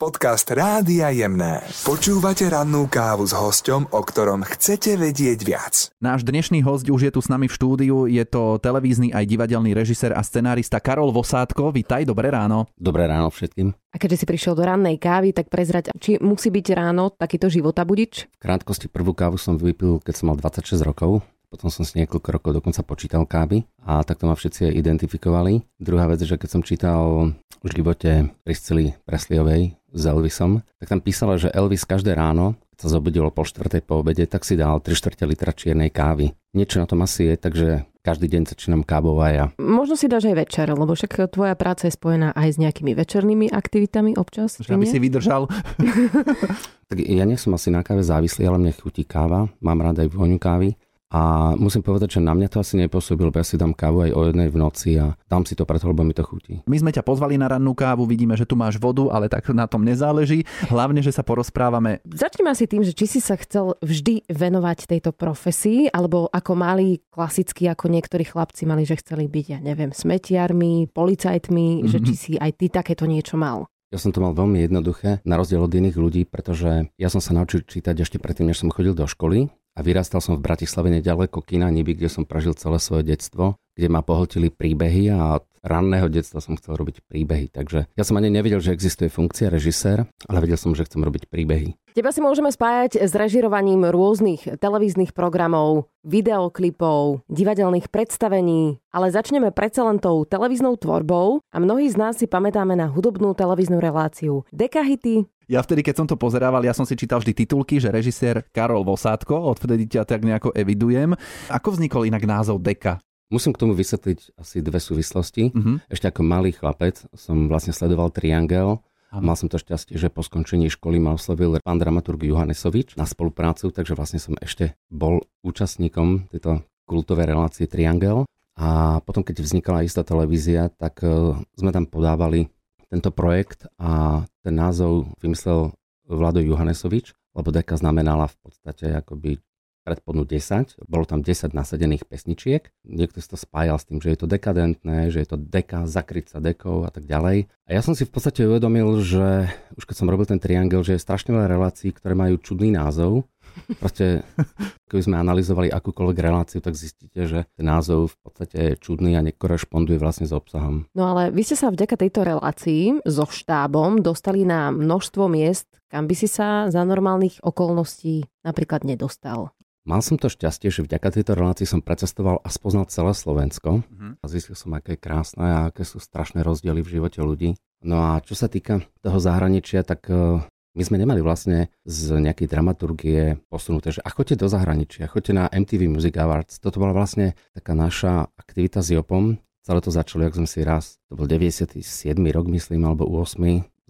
Podcast Rádia Jemné. Počúvate rannú kávu s hosťom, o ktorom chcete vedieť viac. Náš dnešný host už je tu s nami v štúdiu. Je to televízny aj divadelný režisér a scenárista Karol Vosátko. Vítaj, dobré ráno. Dobré ráno všetkým. A keďže si prišiel do rannej kávy, tak prezrať, či musí byť ráno takýto života budič? V krátkosti prvú kávu som vypil, keď som mal 26 rokov. Potom som si niekoľko rokov dokonca počítal kávy a takto ma všetci identifikovali. Druhá vec, že keď som čítal v živote Priscily Presliovej s Elvisom, tak tam písala, že Elvis každé ráno, keď sa zobudilo po štvrtej po obede, tak si dal 3 štvrte litra čiernej kávy. Niečo na tom asi je, takže každý deň začínam kávou aj ja. Možno si dáš aj večer, lebo však tvoja práca je spojená aj s nejakými večernými aktivitami občas. Že aby nie? si vydržal. Tak ja nie som asi na káve závislý, ale mne chutí káva. Mám rád aj vôňu kávy. A musím povedať, že na mňa to asi nepôsobil, lebo ja si dám kávu aj o jednej v noci a dám si to preto, lebo mi to chutí. My sme ťa pozvali na rannú kávu, vidíme, že tu máš vodu, ale tak na tom nezáleží. Hlavne, že sa porozprávame. Začneme asi tým, že či si sa chcel vždy venovať tejto profesii, alebo ako mali klasicky, ako niektorí chlapci mali, že chceli byť, ja neviem, smetiarmi, policajtmi, mm-hmm. že či si aj ty takéto niečo mal. Ja som to mal veľmi jednoduché, na rozdiel od iných ľudí, pretože ja som sa naučil čítať ešte predtým, než som chodil do školy a vyrastal som v Bratislave nedaleko kina Niby, kde som prežil celé svoje detstvo, kde ma pohltili príbehy a od ranného detstva som chcel robiť príbehy. Takže ja som ani nevedel, že existuje funkcia režisér, ale vedel som, že chcem robiť príbehy. Teba si môžeme spájať s režirovaním rôznych televíznych programov, videoklipov, divadelných predstavení, ale začneme predsa len tou televíznou tvorbou a mnohí z nás si pamätáme na hudobnú televíznu reláciu Dekahity, Ja vtedy, keď som to pozerával, ja som si čítal vždy titulky, že režisér Karol Vosátko, odvtedy ťa tak nejako evidujem. Ako vznikol inak názov Deka? Musím k tomu vysvetliť asi dve súvislosti. Mhm. Ešte ako malý chlapec som vlastne sledoval Triangel a Áno. mal som to šťastie, že po skončení školy ma oslovil pán dramaturg Johannesovič na spoluprácu, takže vlastne som ešte bol účastníkom tejto kultovej relácie Triangel. A potom, keď vznikala istá televízia, tak eh, sme tam podávali tento projekt a ten názov vymyslel Vlado Johannesovič, lebo deka znamenala v podstate akoby predpodnú 10, bolo tam 10 nasadených pesničiek. Niekto si to spájal s tým, že je to dekadentné, že je to deka, zakryť sa dekou a tak ďalej. A ja som si v podstate uvedomil, že už keď som robil ten triangel, že je strašne veľa relácií, ktoré majú čudný názov. Proste, keby sme analyzovali akúkoľvek reláciu, tak zistíte, že ten názov v podstate je čudný a nekorešponduje vlastne s obsahom. No ale vy ste sa vďaka tejto relácii so štábom dostali na množstvo miest, kam by si sa za normálnych okolností napríklad nedostal. Mal som to šťastie, že vďaka tejto relácii som precestoval a spoznal celé Slovensko. Mhm. A zistil som, aké je krásne a aké sú strašné rozdiely v živote ľudí. No a čo sa týka toho zahraničia, tak eh, my sme nemali vlastne z nejakej dramaturgie posunuté, že a choďte do zahraničia, choďte na MTV Music Awards. Toto bola vlastne taká naša aktivita s Jopom. Celé to začalo, jak sme si raz, to bol 97. rok, myslím, alebo 8.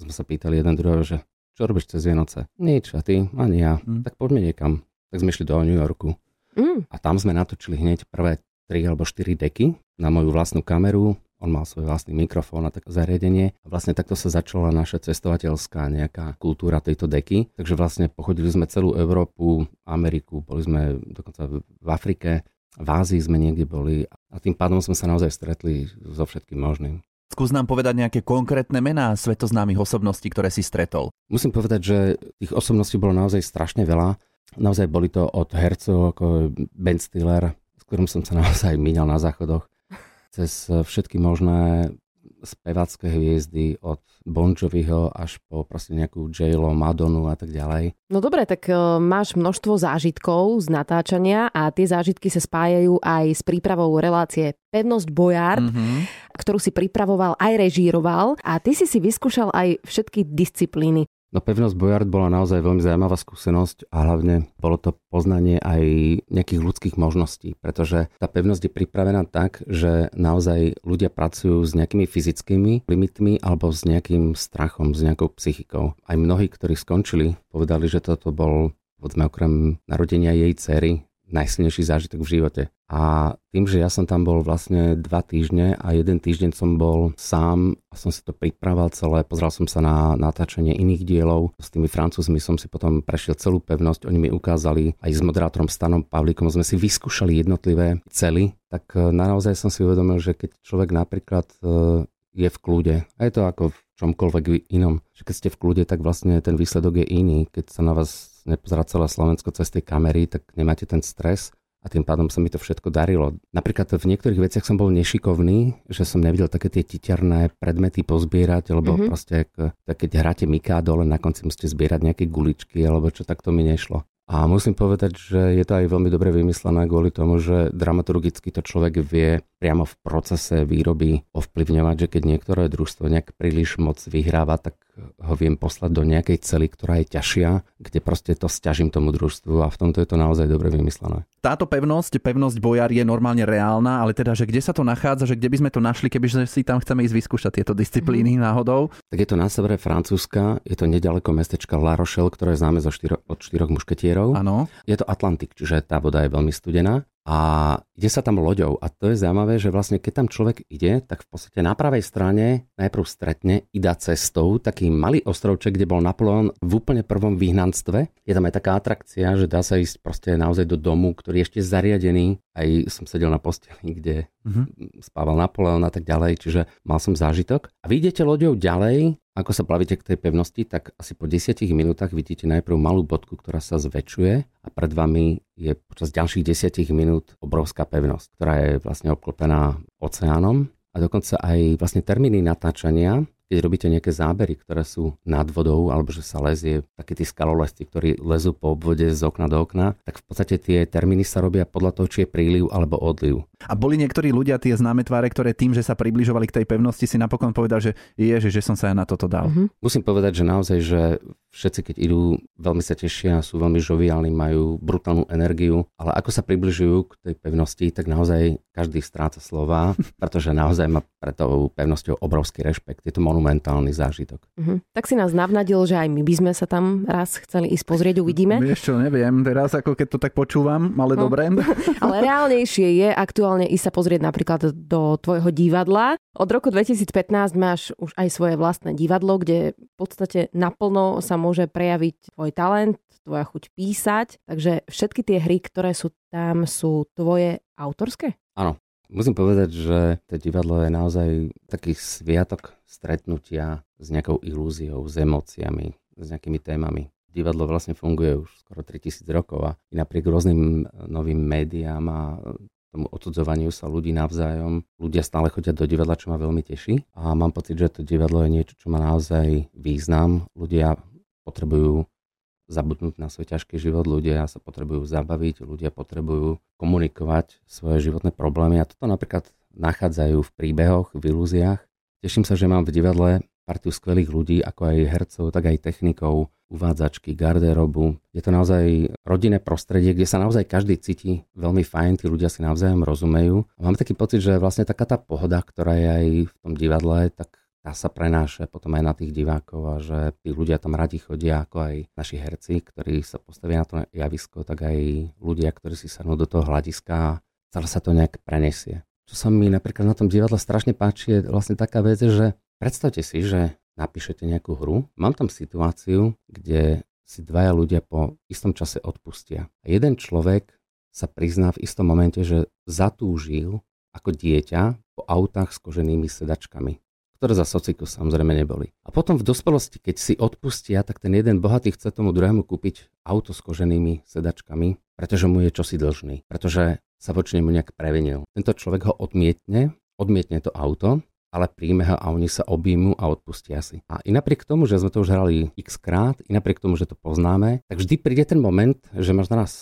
Sme sa pýtali jeden druhého, že čo robíš cez Vianoce? Nič, a ty? Ani ja. Hm. Tak poďme niekam. Tak sme išli do New Yorku. Mm, A tam sme natočili hneď prvé 3 alebo 4 deky na moju vlastnú kameru. On mal svoj vlastný mikrofón a také zariadenie. A vlastne takto sa začala naša cestovateľská nejaká kultúra tejto deky. Takže vlastne pochodili sme celú Európu, Ameriku, boli sme dokonca v v Afrike, v Ázii sme niekde boli. A tým pádom sme sa naozaj stretli so všetkým možným. Skús nám povedať nejaké konkrétne mená svetoznámych osobností, ktoré si stretol. Musím povedať, že tých osobností bolo naozaj strašne veľa. Naozaj boli to od hercov ako Ben Stiller, s ktorým som sa naozaj míňal na záchodoch, cez všetky možné spevácké hviezdy od Bon Joviho až po proste nejakú J-Lo, Madonu a tak ďalej. No dobre, tak e, máš množstvo zážitkov z natáčania a tie zážitky sa spájajú aj s prípravou relácie Pevnosť Bojard, Mhm. ktorú si pripravoval aj režíroval a ty si si vyskúšal aj všetky disciplíny. No pevnosť Bojard bola naozaj veľmi zaujímavá skúsenosť a hlavne bolo to poznanie aj nejakých ľudských možností, pretože tá pevnosť je pripravená tak, že naozaj ľudia pracujú s nejakými fyzickými limitmi alebo s nejakým strachom, s nejakou psychikou. Aj mnohí, ktorí skončili, povedali, že toto bol povedzme okrem narodenia jej cery najsilnejší zážitok v živote. A tým, že ja som tam bol vlastne dva týždne a jeden týždeň som bol sám a som si to pripravoval celé, pozrel som sa na natáčanie iných dielov. S tými francúzmi som si potom prešiel celú pevnosť, oni mi ukázali aj s moderátorom Stanom Pavlíkom, sme si vyskúšali jednotlivé cely, tak e, naozaj som si uvedomil, že keď človek napríklad e, je v kľude. A je to ako v čomkoľvek inom. Že keď ste v kľude, tak vlastne ten výsledok je iný. Keď sa na vás nepozerá celé Slovensko cez tie kamery, tak nemáte ten stres a tým pádom sa mi to všetko darilo. Napríklad v niektorých veciach som bol nešikovný, že som nevidel také tie tiťarné predmety pozbierať, lebo mm-hmm. proste ak, keď hráte Mikado, len na konci musíte zbierať nejaké guličky, alebo čo, tak to mi nešlo. A musím povedať, že je to aj veľmi dobre vymyslené kvôli tomu, že dramaturgicky to človek vie priamo v procese výroby ovplyvňovať, že keď niektoré družstvo nejak príliš moc vyhráva, tak ho viem poslať do nejakej cely, ktorá je ťažšia, kde proste to stiažím tomu družstvu a v tomto je to naozaj dobre vymyslené. Táto pevnosť, pevnosť Bojar je normálne reálna, ale teda, že kde sa to nachádza, že kde by sme to našli, keby si tam chceme ísť vyskúšať tieto disciplíny mm. náhodou? Tak je to na severe Francúzska, je to nedaleko mestečka La Rochelle, ktoré je známe zo štyro, od štyroch mušketierov. Áno. Je to Atlantik, čiže tá voda je veľmi studená a ide sa tam loďou. A to je zaujímavé, že vlastne keď tam človek ide, tak v podstate na pravej strane najprv stretne, ida cestou, taký malý ostrovček, kde bol Napoleon v úplne prvom vyhnanstve. Je tam aj taká atrakcia, že dá sa ísť proste naozaj do domu, ktorý je ešte zariadený. Aj som sedel na posteli, kde mm-hmm. spával Napoleon a tak ďalej, čiže mal som zážitok. A vy idete loďou ďalej ako sa plavíte k tej pevnosti, tak asi po 10 minútach vidíte najprv malú bodku, ktorá sa zväčšuje a pred vami je počas ďalších 10 minút obrovská pevnosť, ktorá je vlastne obklopená oceánom a dokonca aj vlastne termíny natáčania keď robíte nejaké zábery, ktoré sú nad vodou, alebo že sa lezie, také tí skalolesti, ktorí lezú po obvode z okna do okna, tak v podstate tie termíny sa robia podľa toho, či je príliv alebo odliv. A boli niektorí ľudia, tie známe tváre, ktoré tým, že sa približovali k tej pevnosti, si napokon povedal, že je, že som sa aj na toto dal. Mm-hmm. Musím povedať, že naozaj, že všetci, keď idú, veľmi sa tešia, sú veľmi žoviálni, majú brutálnu energiu, ale ako sa približujú k tej pevnosti, tak naozaj každý stráca slova, pretože naozaj má pre tou pevnosťou obrovský rešpekt. Je to monumentálny zážitok. Uh-huh. Tak si nás navnadil, že aj my by sme sa tam raz chceli ísť pozrieť, uvidíme. Vieš čo, neviem, teraz ako keď to tak počúvam, ale no. dobre. ale reálnejšie je aktuálne ísť sa pozrieť napríklad do tvojho divadla. Od roku 2015 máš už aj svoje vlastné divadlo, kde v podstate naplno sa môže prejaviť tvoj talent, tvoja chuť písať. Takže všetky tie hry, ktoré sú tam, sú tvoje autorské? Áno. Musím povedať, že to divadlo je naozaj taký sviatok stretnutia s nejakou ilúziou, s emóciami, s nejakými témami. Divadlo vlastne funguje už skoro 3000 rokov a napriek rôznym novým médiám a tomu odsudzovaniu sa ľudí navzájom. Ľudia stále chodia do divadla, čo ma veľmi teší. A mám pocit, že to divadlo je niečo, čo má naozaj význam. Ľudia potrebujú zabudnúť na svoj ťažký život, ľudia sa potrebujú zabaviť, ľudia potrebujú komunikovať svoje životné problémy a toto napríklad nachádzajú v príbehoch, v ilúziách. Teším sa, že mám v divadle partiu skvelých ľudí, ako aj hercov, tak aj technikov, uvádzačky, garderobu. Je to naozaj rodinné prostredie, kde sa naozaj každý cíti veľmi fajn, tí ľudia si navzájom rozumejú. A mám taký pocit, že vlastne taká tá pohoda, ktorá je aj v tom divadle, tak tá sa prenáša potom aj na tých divákov a že tí ľudia tam radi chodia, ako aj naši herci, ktorí sa postavia na to javisko, tak aj ľudia, ktorí si sadnú do toho hľadiska a celé sa to nejak prenesie. Čo sa mi napríklad na tom divadle strašne páči, je vlastne taká vec, že predstavte si, že napíšete nejakú hru, mám tam situáciu, kde si dvaja ľudia po istom čase odpustia. A jeden človek sa prizná v istom momente, že zatúžil ako dieťa po autách s koženými sedačkami ktoré za sociku samozrejme neboli. A potom v dospelosti, keď si odpustia, tak ten jeden bohatý chce tomu druhému kúpiť auto s koženými sedačkami, pretože mu je čosi dlžný, pretože sa voči nemu nejak previnil. Tento človek ho odmietne, odmietne to auto, ale príjme ho a oni sa objímu a odpustia si. A i napriek tomu, že sme to už hrali x krát, i napriek tomu, že to poznáme, tak vždy príde ten moment, že máš na nás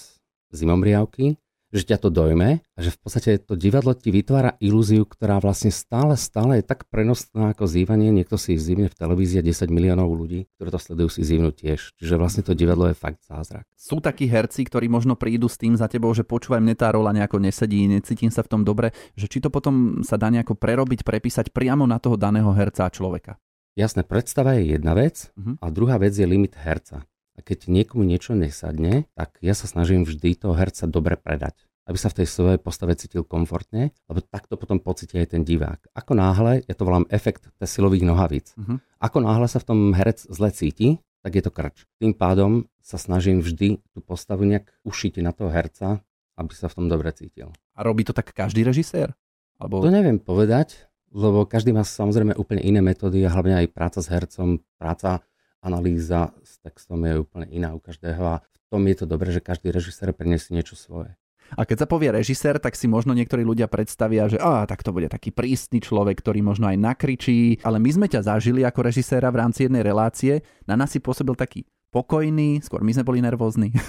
zimomriavky že ťa to dojme a že v podstate to divadlo ti vytvára ilúziu, ktorá vlastne stále, stále je tak prenosná ako zývanie. Niekto si zívne v televízii 10 miliónov ľudí, ktorí to sledujú, si zívnu tiež. Čiže vlastne to divadlo je fakt zázrak. Sú takí herci, ktorí možno prídu s tým za tebou, že počúvaj, mne tá rola nejako nesedí, necítim sa v tom dobre, že či to potom sa dá nejako prerobiť, prepísať priamo na toho daného herca a človeka. Jasné, predstava je jedna vec uh-huh. a druhá vec je limit herca. A keď niekomu niečo nesadne, tak ja sa snažím vždy toho herca dobre predať aby sa v tej svojej postave cítil komfortne, lebo takto potom pocíti aj ten divák. Ako náhle, ja to volám efekt silových nohavíc, uh-huh. ako náhle sa v tom herec zle cíti, tak je to krč. Tým pádom sa snažím vždy tú postavu nejak ušiť na toho herca, aby sa v tom dobre cítil. A robí to tak každý režisér? Alebo... To neviem povedať. lebo každý má samozrejme úplne iné metódy a hlavne aj práca s hercom, práca, analýza s textom je úplne iná u každého a v tom je to dobré, že každý režisér priniesie niečo svoje. A keď sa povie režisér, tak si možno niektorí ľudia predstavia, že á, tak to bude taký prísny človek, ktorý možno aj nakričí, ale my sme ťa zažili ako režiséra v rámci jednej relácie, na nás si pôsobil taký pokojný, skôr my sme boli nervózni.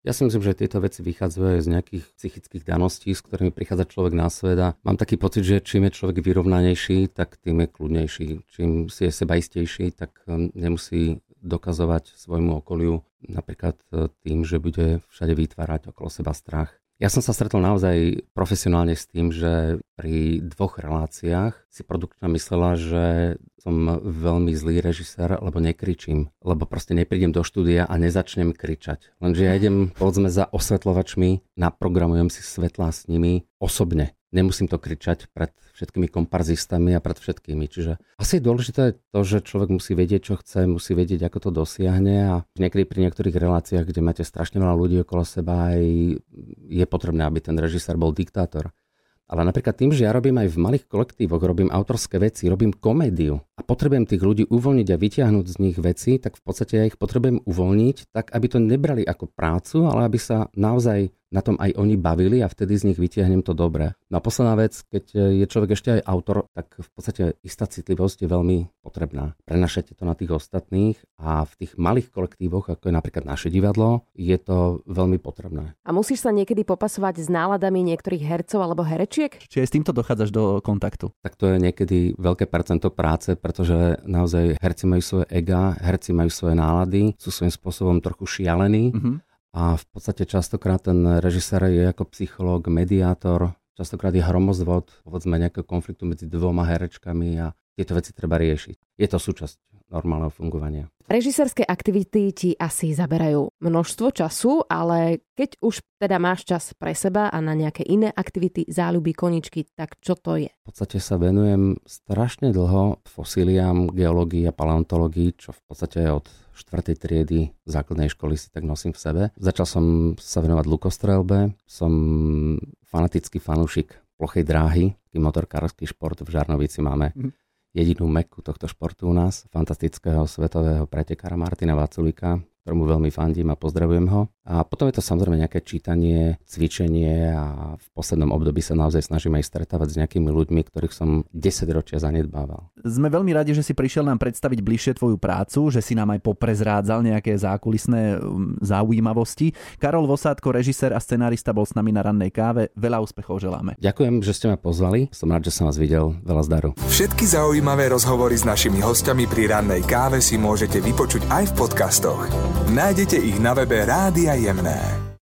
Ja si myslím, že tieto veci vychádzajú z nejakých psychických daností, s ktorými prichádza človek na svet a mám taký pocit, že čím je človek vyrovnanejší, tak tým je kľudnejší. Čím si je sebaistejší, tak hm, nemusí dokazovať svojmu okoliu napríklad e, tým, že bude všade vytvárať okolo seba strach. Ja som sa stretol naozaj profesionálne s tým, že pri dvoch reláciách si produkčná myslela, že som veľmi zlý režisér, lebo nekričím, lebo proste neprídem do štúdia a nezačnem kričať. Lenže ja idem, povedzme, za osvetľovačmi, naprogramujem si svetla s nimi osobne nemusím to kričať pred všetkými komparzistami a pred všetkými. Čiže asi je dôležité to, že človek musí vedieť, čo chce, musí vedieť, ako to dosiahne a niekedy pri niektorých reláciách, kde máte strašne veľa ľudí okolo seba, aj je potrebné, aby ten režisér bol diktátor. Ale napríklad tým, že ja robím aj v malých kolektívoch, robím autorské veci, robím komédiu a potrebujem tých ľudí uvoľniť a vytiahnuť z nich veci, tak v podstate ja ich potrebujem uvoľniť, tak aby to nebrali ako prácu, ale aby sa naozaj na tom aj oni bavili a vtedy z nich vytiahnem to dobré. No a posledná vec, keď je človek ešte aj autor, tak v podstate istá citlivosť je veľmi potrebná. Prenašate to na tých ostatných a v tých malých kolektívoch, ako je napríklad naše divadlo, je to veľmi potrebné. A musíš sa niekedy popasovať s náladami niektorých hercov alebo herečiek? Či aj s týmto dochádzaš do kontaktu? Tak to je niekedy veľké percento práce, pretože naozaj herci majú svoje ega, herci majú svoje nálady, sú svojím spôsobom trochu šialení. Mm-hmm a v podstate častokrát ten režisér je ako psychológ, mediátor, častokrát je hromozvod, povedzme nejakého konfliktu medzi dvoma herečkami a tieto veci treba riešiť. Je to súčasť normálneho fungovania. Režisérske aktivity ti asi zaberajú množstvo času, ale keď už teda máš čas pre seba a na nejaké iné aktivity, záľuby, koničky, tak čo to je? V podstate sa venujem strašne dlho fosíliám, geológii a paleontológii, čo v podstate od štvrtej triedy základnej školy si tak nosím v sebe. Začal som sa venovať lukostrelbe, som fanatický fanúšik plochej dráhy, motorkársky šport v Žarnovici máme mhm. Jedinú meku tohto športu u nás, fantastického svetového pretekára Martina Vaculika, ktorému veľmi fandím a pozdravujem ho. A potom je to samozrejme nejaké čítanie, cvičenie a v poslednom období sa naozaj snažím aj stretávať s nejakými ľuďmi, ktorých som 10 ročia zanedbával. Sme veľmi radi, že si prišiel nám predstaviť bližšie tvoju prácu, že si nám aj poprezrádzal nejaké zákulisné um, zaujímavosti. Karol Vosádko, režisér a scenárista bol s nami na rannej káve. Veľa úspechov želáme. Ďakujem, že ste ma pozvali. Som rád, že som vás videl. Veľa zdaru. Všetky zaujímavé rozhovory s našimi hostiami pri rannej káve si môžete vypočuť aj v podcastoch. Nájdete ich na webe Rádia Jemné.